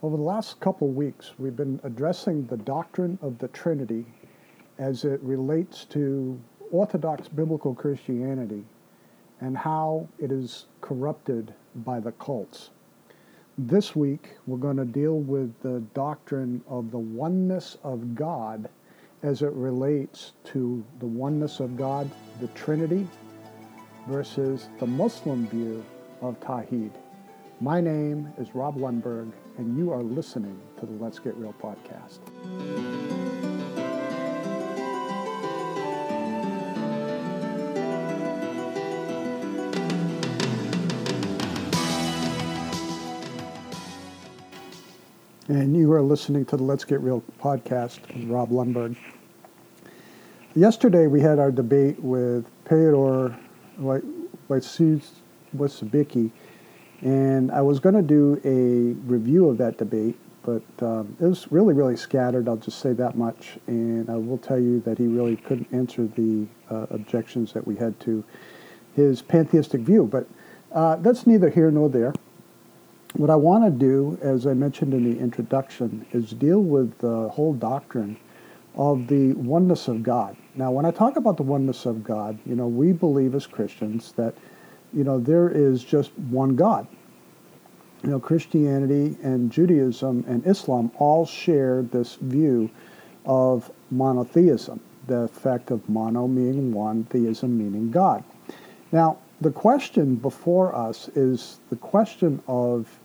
Over the last couple of weeks, we've been addressing the doctrine of the Trinity as it relates to Orthodox biblical Christianity and how it is corrupted by the cults. This week, we're going to deal with the doctrine of the oneness of God as it relates to the oneness of God, the Trinity, versus the Muslim view of Tawhid. My name is Rob Lundberg, and you are listening to the Let's Get Real podcast. And you are listening to the Let's Get Real podcast with Rob Lundberg. Yesterday we had our debate with Peodor Wysibicki and I was going to do a review of that debate, but um, it was really, really scattered. I'll just say that much. And I will tell you that he really couldn't answer the uh, objections that we had to his pantheistic view. But uh, that's neither here nor there. What I want to do, as I mentioned in the introduction, is deal with the whole doctrine of the oneness of God. Now, when I talk about the oneness of God, you know, we believe as Christians that you know, there is just one God. You know, Christianity and Judaism and Islam all share this view of monotheism, the fact of mono meaning one, theism meaning God. Now, the question before us is the question of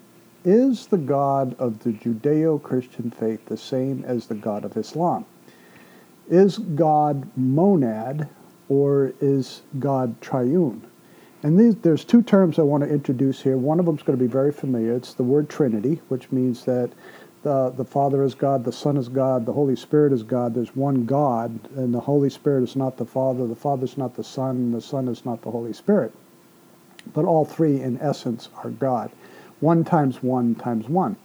is the God of the Judeo Christian faith the same as the God of Islam? Is God monad or is God triune? And these, there's two terms I want to introduce here. One of them is going to be very familiar. It's the word Trinity, which means that the, the Father is God, the Son is God, the Holy Spirit is God. There's one God, and the Holy Spirit is not the Father, the Father is not the Son, and the Son is not the Holy Spirit. But all three, in essence, are God. One times one times one.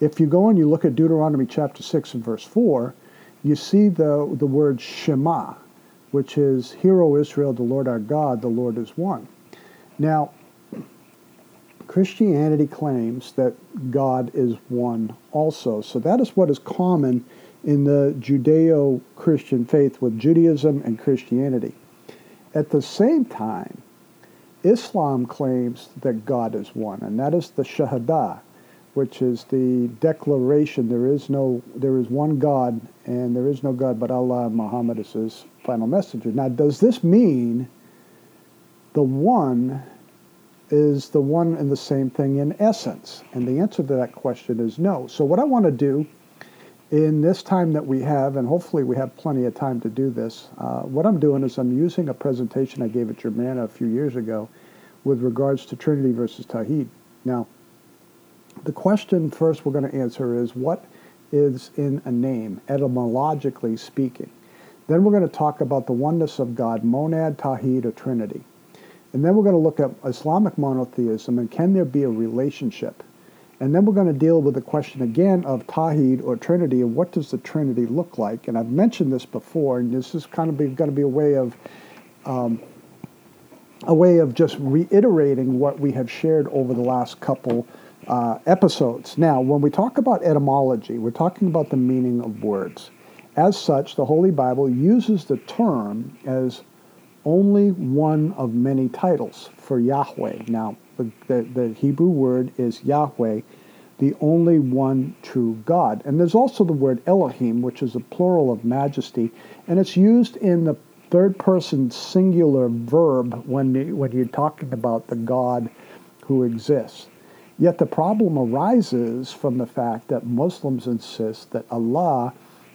If you go and you look at Deuteronomy chapter 6 and verse 4, you see the, the word Shema, which is, Hear, O Israel, the Lord our God, the Lord is one. Now, Christianity claims that God is one also. So that is what is common in the Judeo Christian faith with Judaism and Christianity. At the same time, Islam claims that God is one, and that is the Shahada, which is the declaration there is no there is one God and there is no God but Allah and Muhammad is his final messenger. Now does this mean the one is the one and the same thing in essence? And the answer to that question is no. So, what I want to do in this time that we have, and hopefully we have plenty of time to do this, uh, what I'm doing is I'm using a presentation I gave at Germana a few years ago with regards to Trinity versus Tawhid. Now, the question first we're going to answer is what is in a name, etymologically speaking. Then we're going to talk about the oneness of God, monad, Tawhid, or Trinity. And then we're going to look at Islamic monotheism and can there be a relationship? And then we're going to deal with the question again of Tawhid or Trinity and what does the Trinity look like? And I've mentioned this before, and this is kind of going to be a way of um, a way of just reiterating what we have shared over the last couple uh, episodes. Now, when we talk about etymology, we're talking about the meaning of words. As such, the Holy Bible uses the term as only one of many titles for Yahweh. Now, the, the, Hebrew word is Yahweh, the only one true God. And there's also the word Elohim, which is a plural of majesty, and it's used in the third person singular verb when, when you're talking about the God who exists. Yet the problem arises from the fact that Muslims insist that Allah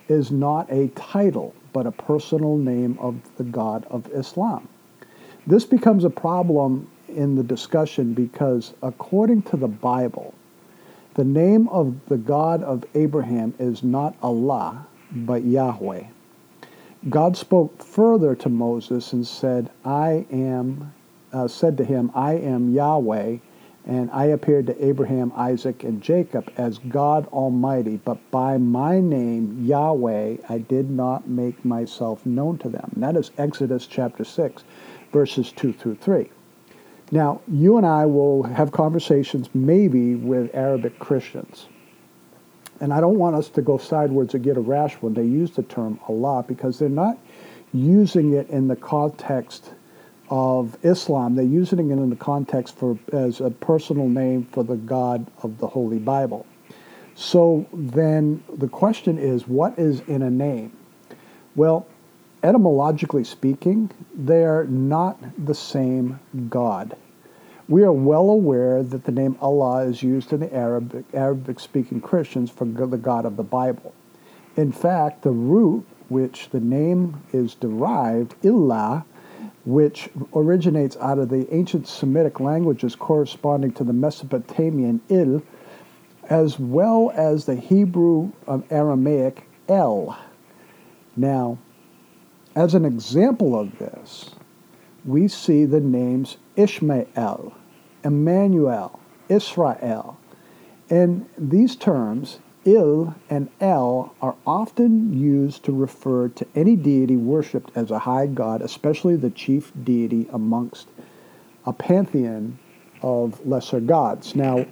is not a title but a personal name of the God of Islam. This becomes a problem in the discussion because, according to the Bible, the name of the God of Abraham is not Allah, but Yahweh. God spoke further to Moses and said, I am, uh, said to him, I am Yahweh, and I appeared to Abraham, Isaac, and Jacob as God Almighty, but by my name, Yahweh, I did not make myself known to them. And that is Exodus chapter 6, verses 2 through 3. Now, you and I will have conversations maybe with Arabic Christians. And I don't want us to go sideways or get a rash when they use the term Allah because they're not using it in the context of Islam. They're using it in the context for as a personal name for the God of the Holy Bible. So then the question is, what is in a name? Well, etymologically speaking, they're not the same God. We are well aware that the name Allah is used in the Arabic, Arabic speaking Christians for the God of the Bible. In fact, the root which the name is derived, Illah, which originates out of the ancient Semitic languages corresponding to the Mesopotamian Il, as well as the Hebrew of Aramaic El. Now, as an example of this, we see the names Ishmael, Emmanuel, Israel. And these terms, Il and El, are often used to refer to any deity worshipped as a high god, especially the chief deity amongst a pantheon of lesser gods. Now,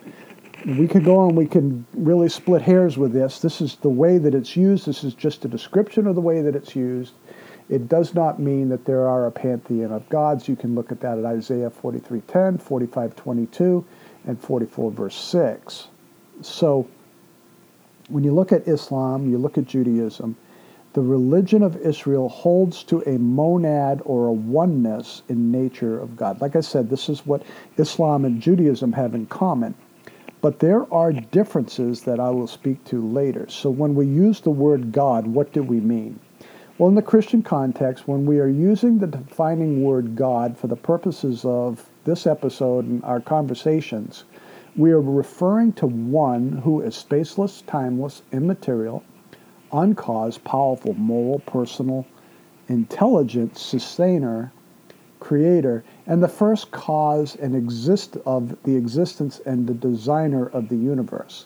we could go on, we can really split hairs with this. This is the way that it's used. This is just a description of the way that it's used. It does not mean that there are a pantheon of gods. You can look at that at Isaiah 43:10, 45:22, and 44 verse 6. So when you look at Islam, you look at Judaism, the religion of Israel holds to a monad or a oneness in nature of God. Like I said, this is what Islam and Judaism have in common. But there are differences that I will speak to later. So when we use the word God, what do we mean? Well, in the Christian context, when we are using the defining word God for the purposes of this episode and our conversations, we are referring to one who is spaceless, timeless, immaterial, uncaused, powerful, moral, personal, intelligent, sustainer, creator, and the first cause and exist of the existence and the designer of the universe.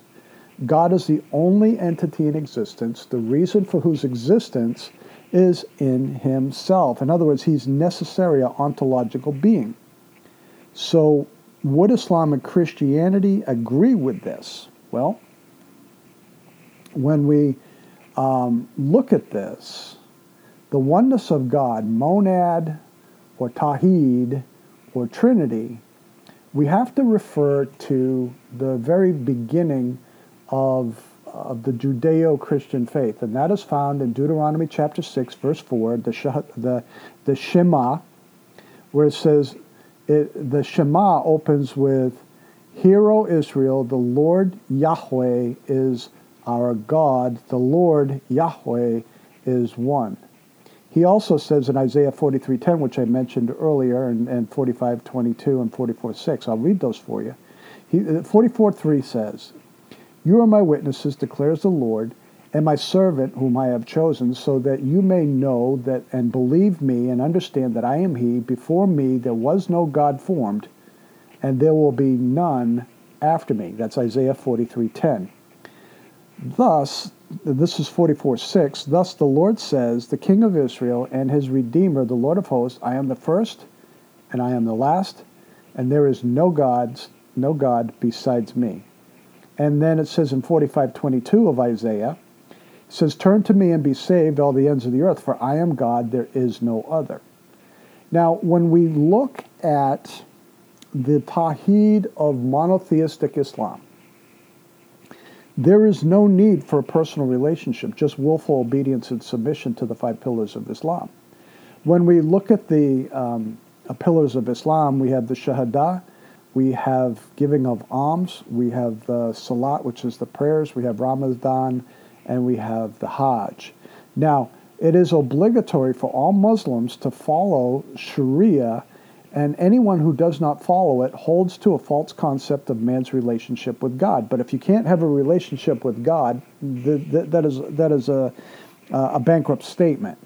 God is the only entity in existence, the reason for whose existence is in himself. In other words, he's necessary, a ontological being. So, would Islamic Christianity agree with this? Well, when we um, look at this, the oneness of God, monad, or Tawheed or Trinity, we have to refer to the very beginning of, of the Judeo Christian faith, and that is found in Deuteronomy chapter 6, verse 4, the, the, the Shema, where it says, it, the Shema opens with, Hear, O Israel, the Lord Yahweh is our God, the Lord Yahweh is one. He also says in Isaiah 43:10, which I mentioned earlier, and, and 45:22 and 44:6. I'll read those for you. 44:3 uh, says, "You are my witnesses," declares the Lord, "and my servant whom I have chosen, so that you may know that and believe me and understand that I am He. Before me there was no God formed, and there will be none after me." That's Isaiah 43:10. Thus, this is 44:6. Thus the Lord says, the King of Israel and his Redeemer, the Lord of hosts, I am the first and I am the last, and there is no gods, no God besides me. And then it says in 45:22 of Isaiah, says, Turn to me and be saved, all the ends of the earth, for I am God, there is no other. Now, when we look at the Tawheed of monotheistic Islam, there is no need for a personal relationship, just willful obedience and submission to the five pillars of Islam. When we look at the um, uh, pillars of Islam, we have the Shahada, we have giving of alms, we have the Salat, which is the prayers, we have Ramadan, and we have the Hajj. Now, it is obligatory for all Muslims to follow Sharia and anyone who does not follow it holds to a false concept of man's relationship with God. But if you can't have a relationship with God, that is, that is a, a bankrupt statement.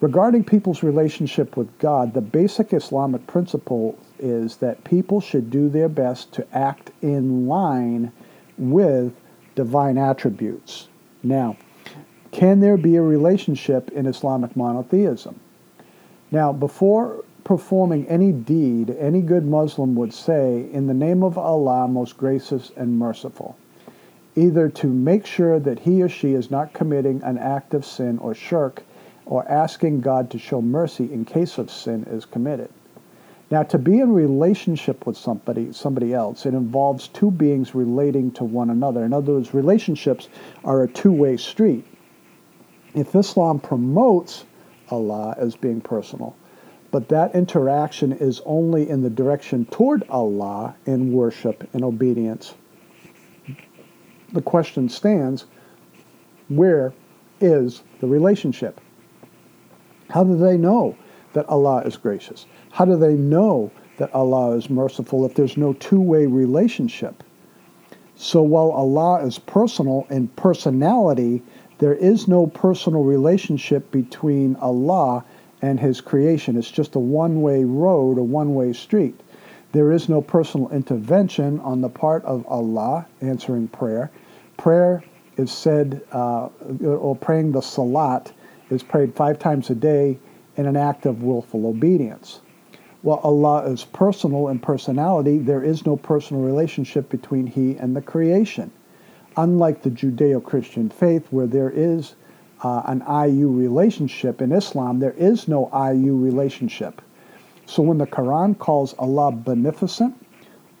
Regarding people's relationship with God, the basic Islamic principle is that people should do their best to act in line with divine attributes. Now, can there be a relationship in Islamic monotheism? Now, before performing any deed, any good Muslim would say, In the name of Allah, most gracious and merciful. either to make sure that he or she is not committing an act of sin or shirk, or asking God to show mercy in case of sin is committed. Now, to be in relationship with somebody, somebody else, it involves two beings relating to one another. In other words, relationships are a two-way street. If Islam promotes Allah as being personal, but that interaction is only in the direction toward Allah in worship and obedience, the question stands, where is the relationship? How do they know that Allah is gracious? How do they know that Allah is merciful if there's no two-way relationship? So while Allah is personal in personality, there is no personal relationship between Allah and His creation. It's just a one-way road, a one-way street. There is no personal intervention on the part of Allah answering prayer. Prayer is said, uh, or praying the salat is prayed five times a day in an act of willful obedience. While Allah is personal in personality, there is no personal relationship between He and the creation. Unlike the Judeo Christian faith, where there is uh, an IU relationship, in Islam, there is no IU relationship. So when the Quran calls Allah beneficent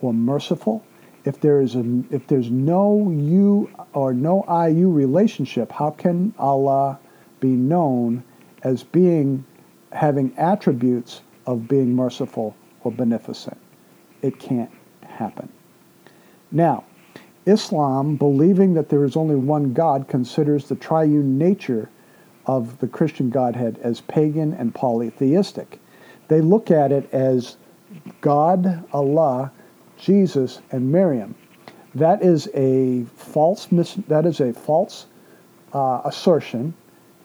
or merciful, if there is a, if there's no you or no IU relationship, how can Allah be known as being having attributes of being merciful or beneficent. It can't happen. Now, Islam, believing that there is only one God, considers the triune nature of the Christian Godhead as pagan and polytheistic. They look at it as God, Allah, Jesus, and Miriam. That is a false mis- that is a false uh, assertion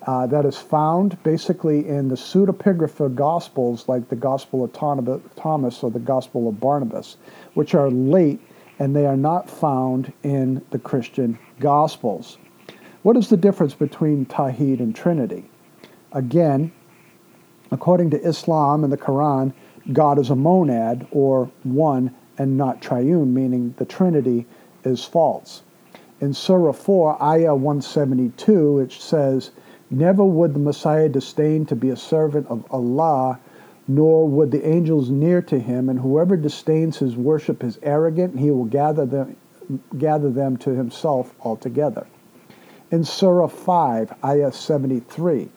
uh, that is found basically in the pseudepigrapha gospels like the Gospel of Thomas or the Gospel of Barnabas, which are late and they are not found in the Christian gospels. What is the difference between Tawhid and Trinity? Again, according to Islam and the Quran, God is a monad or one and not triune, meaning the Trinity is false. In Surah 4, Ayah 172, it says, Never would the Messiah disdain to be a servant of Allah, nor would the angels near to him, and whoever disdains his worship is arrogant, and he will gather them, gather them to himself altogether. In Surah 5, Ayah 73,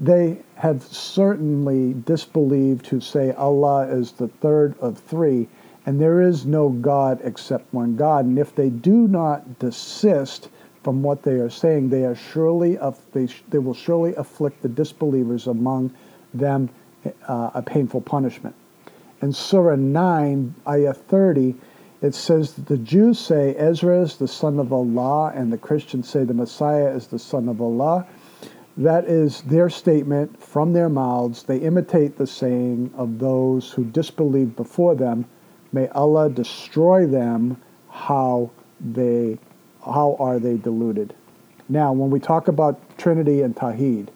they have certainly disbelieved who say Allah is the third of three, and there is no God except one God. And if they do not desist from what they are saying, they are surely they, they will surely afflict the disbelievers among them uh, a painful punishment. In Surah 9, Ayah 30, it says that the Jews say Ezra is the son of Allah, and the Christians say the Messiah is the son of Allah. That is their statement from their mouths. They imitate the saying of those who disbelieved before them. May Allah destroy them how they how are they deluded? Now, when we talk about Trinity and Tawhid,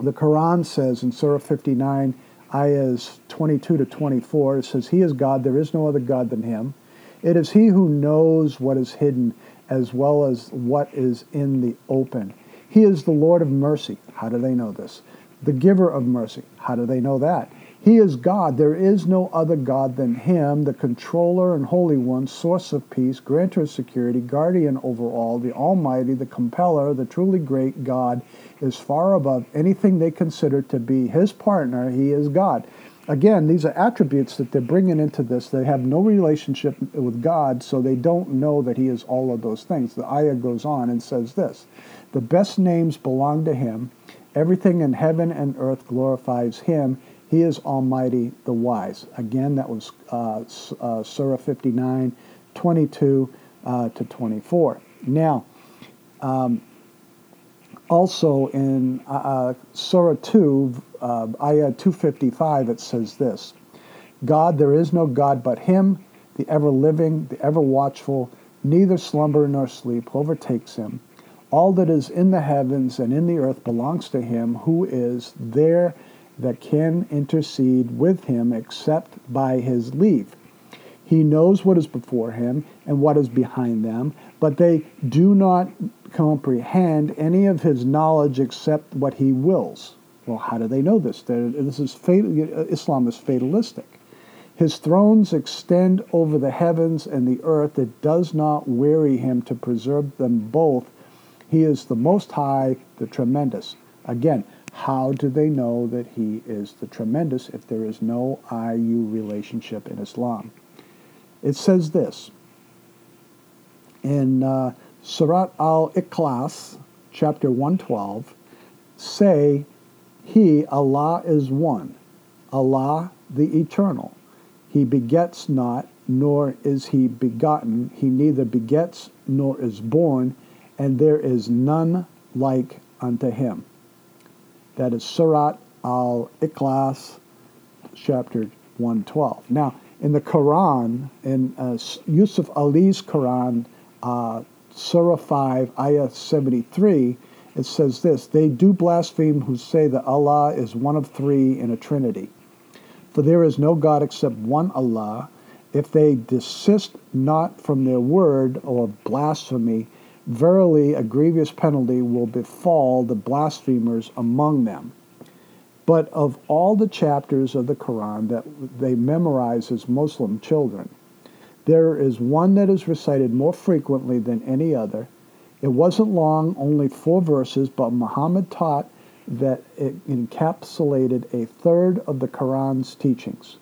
the Quran says in Surah 59, ayahs 22 to 24, it says, He is God, there is no other God than Him. It is He who knows what is hidden as well as what is in the open. He is the Lord of mercy. How do they know this? The giver of mercy. How do they know that? He is God. There is no other God than Him, the controller and holy one, source of peace, grantor of security, guardian over all, the Almighty, the compeller, the truly great God is far above anything they consider to be His partner. He is God. Again, these are attributes that they're bringing into this. They have no relationship with God, so they don't know that He is all of those things. The ayah goes on and says this The best names belong to Him. Everything in heaven and earth glorifies Him he is Almighty, the wise. Again, that was uh, uh, Surah 59, 22 uh, to 24. Now, um, also in uh, uh, Surah 2, uh, Ayah 255, it says this God, there is no God but Him, the ever living, the ever watchful, neither slumber nor sleep overtakes Him. All that is in the heavens and in the earth belongs to Him who is there that can intercede with him except by his leave. He knows what is before him and what is behind them, but they do not comprehend any of his knowledge except what he wills. Well, how do they know this? This is fatal, Islam is fatalistic. His thrones extend over the heavens and the earth. It does not weary him to preserve them both. He is the Most High, the Tremendous. Again, how do they know that he is the Tremendous if there is no IU relationship in Islam? It says this in uh, Surat al Ikhlas, chapter 112 say, He, Allah, is one, Allah the Eternal. He begets not, nor is he begotten. He neither begets nor is born, and there is none like unto him. That is Surat al Ikhlas, chapter 112. Now, in the Quran, in uh, Yusuf Ali's Quran, uh, Surah 5, Ayah 73, it says this They do blaspheme who say that Allah is one of three in a trinity. For there is no God except one Allah. If they desist not from their word or blasphemy, verily a grievous penalty will befall the blasphemers among them. But of all the chapters of the Quran that they memorize as Muslim children, there is one that is recited more frequently than any other. It wasn't long, only four verses, but Muhammad taught that it encapsulated a third of the Quran's teachings,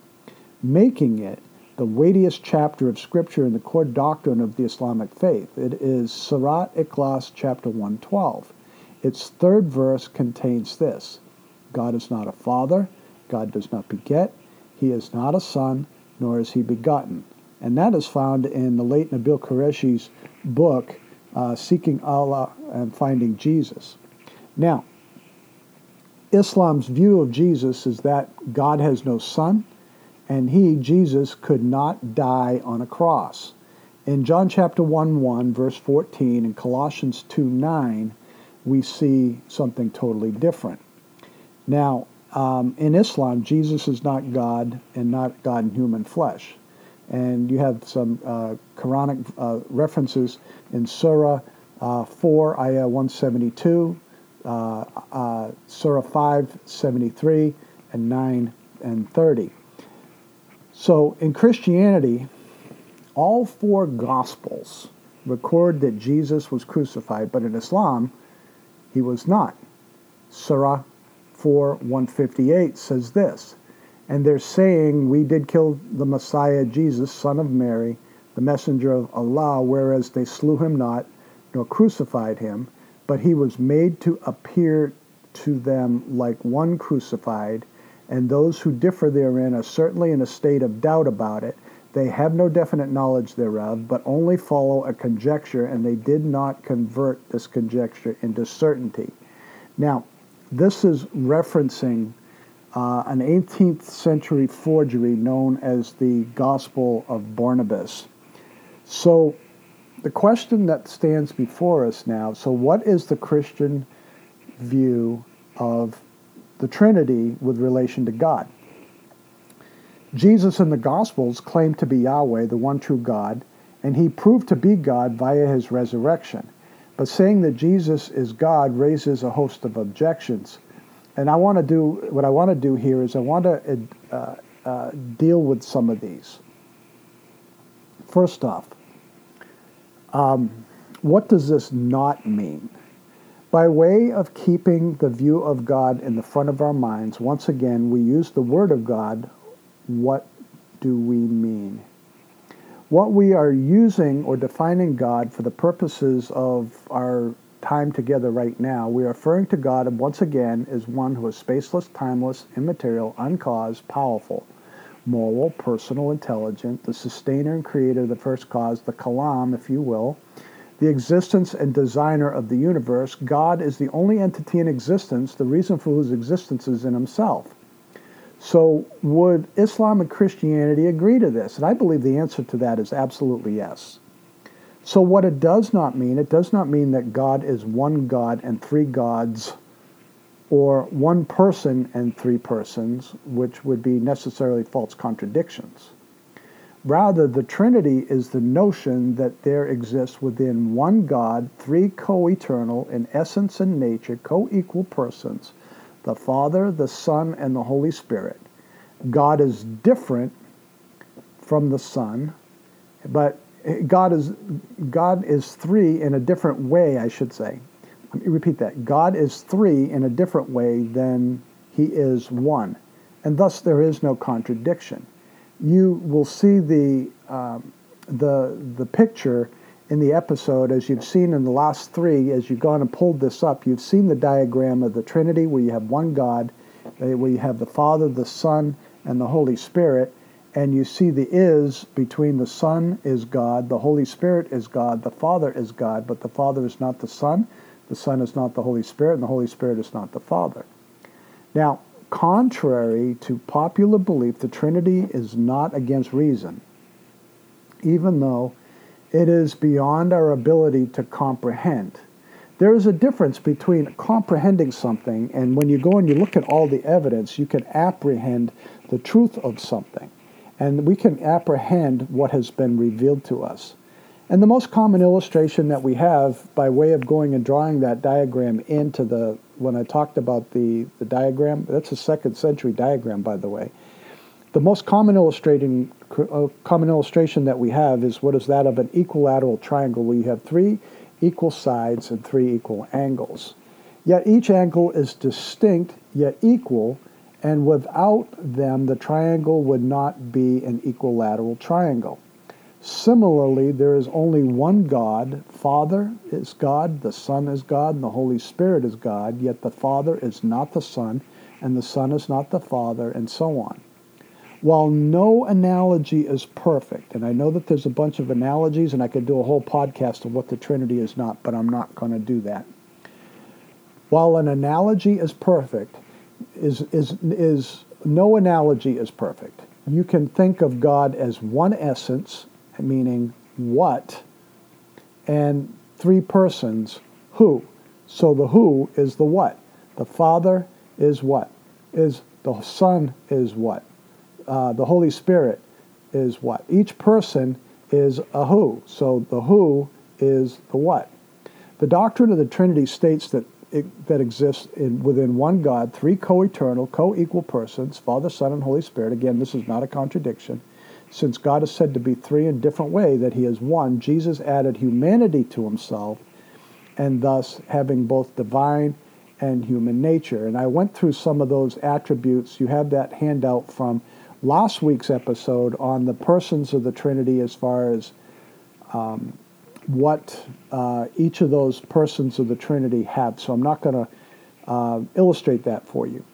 making it the weightiest chapter of Scripture in the core doctrine of the Islamic faith. It is Surat Ikhlas, chapter 112. Its third verse contains this God is not a father, God does not beget, He is not a son, nor is He begotten and that is found in the late Nabeel Qureshi's book, uh, Seeking Allah and Finding Jesus. Now, Islam's view of Jesus is that God has no son, and he, Jesus, could not die on a cross. In John chapter 1 1, verse 14, and Colossians 2 9, we see something totally different. Now, um, in Islam, Jesus is not God and not God in human flesh and you have some uh, Quranic uh, references in Surah uh, 4, Ayah 172, uh, uh, Surah 5, 73, and 9 and 30. So in Christianity, all four Gospels record that Jesus was crucified, but in Islam, he was not. Surah 4, 158 says this and they're saying, We did kill the Messiah, Jesus, son of Mary, the messenger of Allah, whereas they slew him not, nor crucified him, but he was made to appear to them like one crucified, and those who differ therein are certainly in a state of doubt about it. They have no definite knowledge thereof, but only follow a conjecture, and they did not convert this conjecture into certainty. Now, this is referencing uh, an 18th century forgery known as the Gospel of Barnabas. So, the question that stands before us now so, what is the Christian view of the Trinity with relation to God? Jesus in the Gospels claimed to be Yahweh, the one true God, and he proved to be God via his resurrection. But saying that Jesus is God raises a host of objections and I want to do what I want to do here is I want to uh, uh, deal with some of these. First off, um, what does this not mean? By way of keeping the view of God in the front of our minds, once again, we use the Word of God. What do we mean? What we are using or defining God for the purposes of our time together right now, we are referring to God once again as one who is spaceless, timeless, immaterial, uncaused, powerful, moral, personal, intelligent, the sustainer and creator of the first cause, the Kalam, if you will, the existence and designer of the universe. God is the only entity in existence, the reason for whose existence is in himself. So, would Islam and Christianity agree to this? And I believe the answer to that is absolutely yes. So, what it does not mean, it does not mean that God is one God and three gods, or one person and three persons, which would be necessarily false contradictions. Rather, the Trinity is the notion that there exists within one God three co eternal, in essence and nature, co equal persons the Father, the Son, and the Holy Spirit. God is different from the Son, but God is God is three in a different way, I should say. Let me repeat that. God is three in a different way than he is one, and thus there is no contradiction you will see the um, the the picture in the episode as you've seen in the last three. As you've gone and pulled this up, you've seen the diagram of the Trinity, where you have one God, uh, where you have the Father, the Son, and the Holy Spirit, and you see the is between the Son is God, the Holy Spirit is God, the Father is God, but the Father is not the Son, the Son is not the Holy Spirit, and the Holy Spirit is not the Father. Now, Contrary to popular belief, the Trinity is not against reason, even though it is beyond our ability to comprehend. There is a difference between comprehending something and when you go and you look at all the evidence, you can apprehend the truth of something. And we can apprehend what has been revealed to us. And the most common illustration that we have by way of going and drawing that diagram into the, when I talked about the, the diagram, that's a second century diagram, by the way. The most common illustrating uh, common illustration that we have is what is that of an equilateral triangle where you have three equal sides and three equal angles. Yet each angle is distinct yet equal, and without them the triangle would not be an equilateral triangle. Similarly, there is only one God. Father is God, the Son is God, and the Holy Spirit is God, yet the Father is not the Son, and the Son is not the Father, and so on. While no analogy is perfect, and I know that there's a bunch of analogies, and I could do a whole podcast of what the Trinity is not, but I'm not going to do that. While an analogy is perfect, is, is, is no analogy is perfect. You can think of God as one essence, meaning what, and three persons, who. So the who is the what. The Father is what? Is the Son is what? Uh, the Holy Spirit is what? Each person is a who. So the who is the what. The doctrine of the Trinity states that it, that exists in, within one God, three co-eternal, co-equal persons, Father, Son, and Holy Spirit. Again, this is not a contradiction. Since God is said to be three in different way that he is one, Jesus added humanity to himself and thus having both divine and human nature. And I went through some of those attributes. You have that handout from last week's episode on the persons of the Trinity as far as um, what uh, each of those persons of the Trinity have. So I'm not going to uh, illustrate that for you.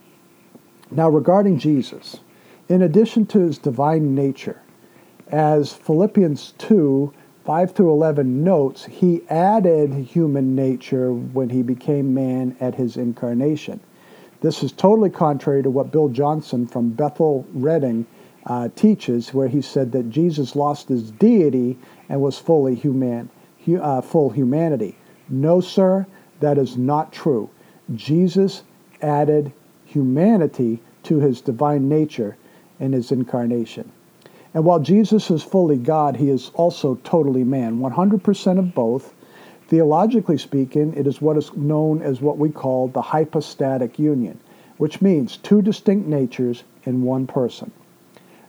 Now, regarding Jesus, in addition to his divine nature, as Philippians 2 5 through 11 notes, he added human nature when he became man at his incarnation. This is totally contrary to what Bill Johnson from Bethel Redding uh, teaches, where he said that Jesus lost his deity and was fully human, hu- uh, full humanity. No, sir, that is not true. Jesus added humanity to his divine nature in his incarnation. And while Jesus is fully God, he is also totally man, 100% of both. Theologically speaking, it is what is known as what we call the hypostatic union, which means two distinct natures in one person.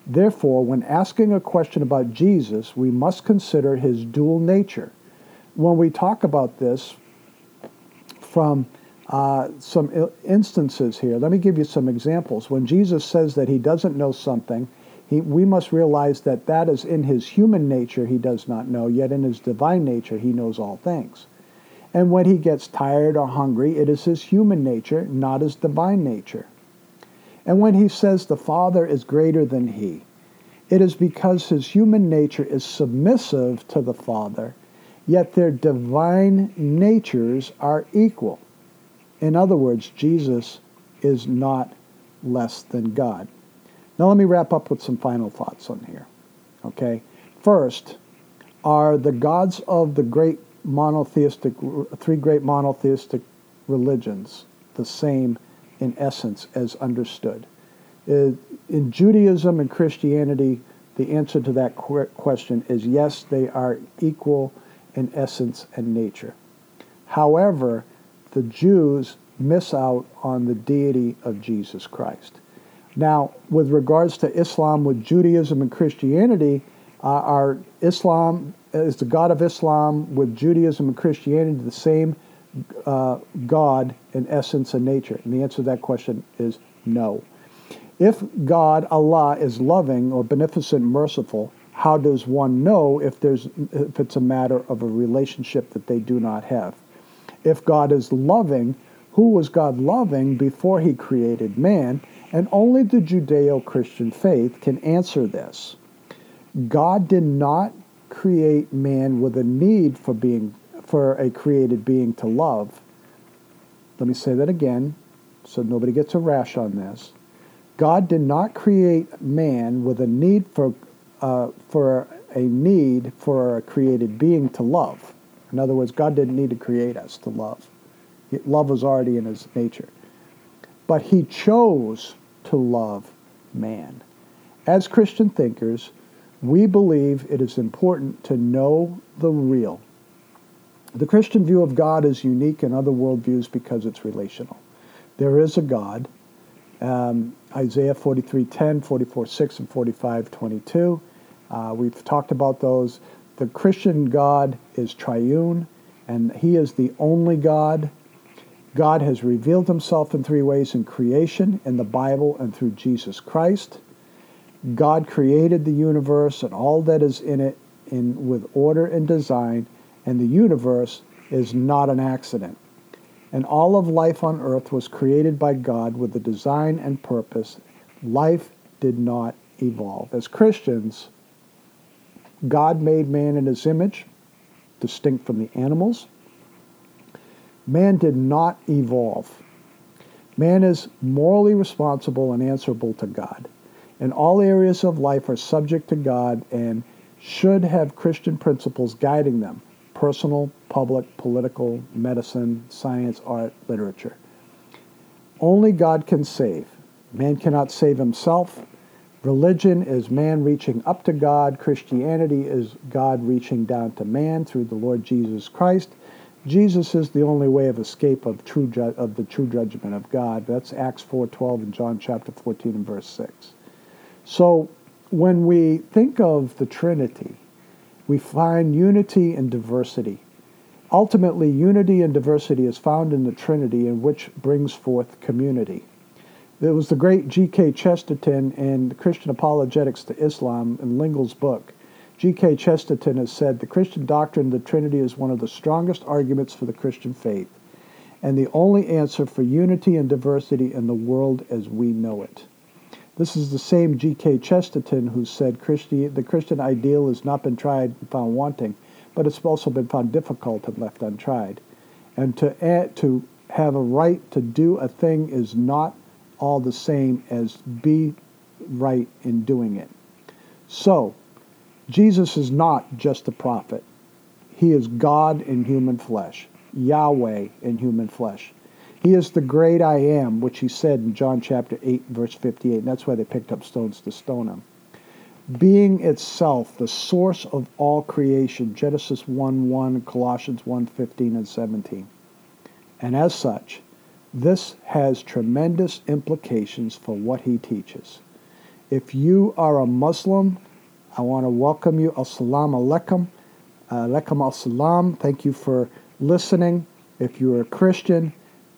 Therefore, when asking a question about Jesus, we must consider his dual nature. When we talk about this from uh, some instances here, let me give you some examples. When Jesus says that he doesn't know something, he, we must realize that that is in his human nature he does not know, yet in his divine nature he knows all things. And when he gets tired or hungry, it is his human nature, not his divine nature. And when he says the Father is greater than he, it is because his human nature is submissive to the Father, yet their divine natures are equal. In other words, Jesus is not less than God. Now let me wrap up with some final thoughts on here. Okay? First, are the gods of the great monotheistic, three great monotheistic religions the same in essence as understood? In Judaism and Christianity, The answer to that question is yes, they are equal in essence and nature. However, the Jews miss out on the deity of Jesus Christ. Now, with regards to Islam, with Judaism and Christianity, uh, are Islam is the God of Islam with Judaism and Christianity the same uh, God in essence and nature? And the answer to that question is no. If God, Allah, is loving or beneficent, merciful, how does one know if there's if it's a matter of a relationship that they do not have? If God is loving, who was God loving before he created man? And only the Judeo Christian faith can answer this. God did not create man with a need for being for a created being to love. Let me say that again so nobody gets a rash on this. God did not create man with a need for uh, for a need for a created being to love. In other words, God didn't need to create us to love. Love was already in his nature. But he chose to love man. As Christian thinkers, we believe it is important to know the real. The Christian view of God is unique in other worldviews because it's relational. There is a God. Um, Isaiah 43:10, 44:6, and 45:22. Uh, we've talked about those. The Christian God is triune, and He is the only God. God has revealed himself in three ways in creation, in the Bible, and through Jesus Christ. God created the universe and all that is in it in, with order and design, and the universe is not an accident. And all of life on earth was created by God with a design and purpose. Life did not evolve. As Christians, God made man in his image, distinct from the animals. Man did not evolve. Man is morally responsible and answerable to God. And all areas of life are subject to God and should have Christian principles guiding them personal, public, political, medicine, science, art, literature. Only God can save. Man cannot save himself. Religion is man reaching up to God. Christianity is God reaching down to man through the Lord Jesus Christ. Jesus is the only way of escape of true ju- of the true judgment of God. That's Acts 4:12 and John chapter 14 and verse 6. So when we think of the Trinity, we find unity and diversity. Ultimately, unity and diversity is found in the Trinity, in which brings forth community. There was the great G.K. Chesterton in Christian Apologetics to Islam in Lingle's book. G.K. Chesterton has said the Christian doctrine of the Trinity is one of the strongest arguments for the Christian faith and the only answer for unity and diversity in the world as we know it. This is the same G.K. Chesterton who said Christi- the Christian ideal has not been tried and found wanting, but it's also been found difficult and left untried. And to, add, to have a right to do a thing is not all the same as be right in doing it. So, Jesus is not just a prophet. He is God in human flesh, Yahweh in human flesh. He is the great I am, which he said in John chapter 8, verse 58. And that's why they picked up stones to stone him. Being itself the source of all creation, Genesis 1 1, Colossians 1 15 and 17. And as such, this has tremendous implications for what he teaches. If you are a Muslim, I want to welcome you. Assalamu alaikum. Uh, alaikum assalam. Thank you for listening. If you're a Christian,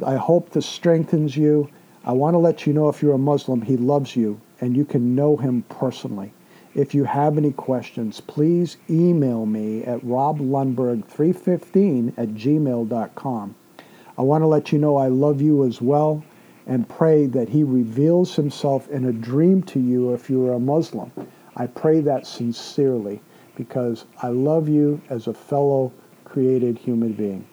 I hope this strengthens you. I want to let you know if you're a Muslim, he loves you and you can know him personally. If you have any questions, please email me at roblundberg315 at gmail.com. I want to let you know I love you as well and pray that he reveals himself in a dream to you if you're a Muslim. I pray that sincerely because I love you as a fellow created human being.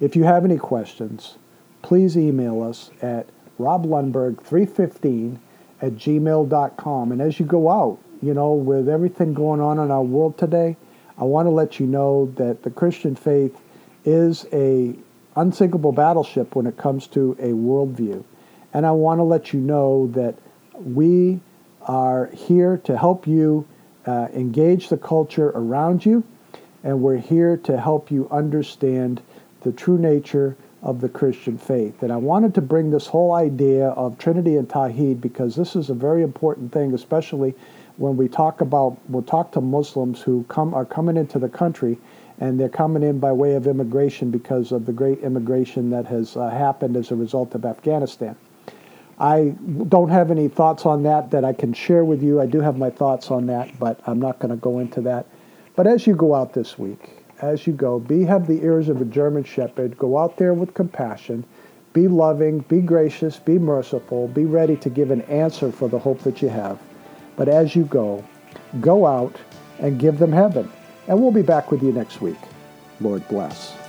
If you have any questions, please email us at roblundberg315 at gmail.com. And as you go out, you know, with everything going on in our world today, I want to let you know that the Christian faith is a unsinkable battleship when it comes to a worldview. And I want to let you know that we are here to help you uh, engage the culture around you, and we're here to help you understand the true nature of the Christian faith. And I wanted to bring this whole idea of Trinity and Tawhid because this is a very important thing, especially when we talk about we'll talk to Muslims who come are coming into the country and they're coming in by way of immigration because of the great immigration that has uh, happened as a result of Afghanistan. I don't have any thoughts on that that I can share with you. I do have my thoughts on that, but I'm not going to go into that. But as you go out this week, as you go, be have the ears of a German shepherd. Go out there with compassion. Be loving, be gracious, be merciful, be ready to give an answer for the hope that you have. But as you go, go out and give them heaven. And we'll be back with you next week. Lord bless.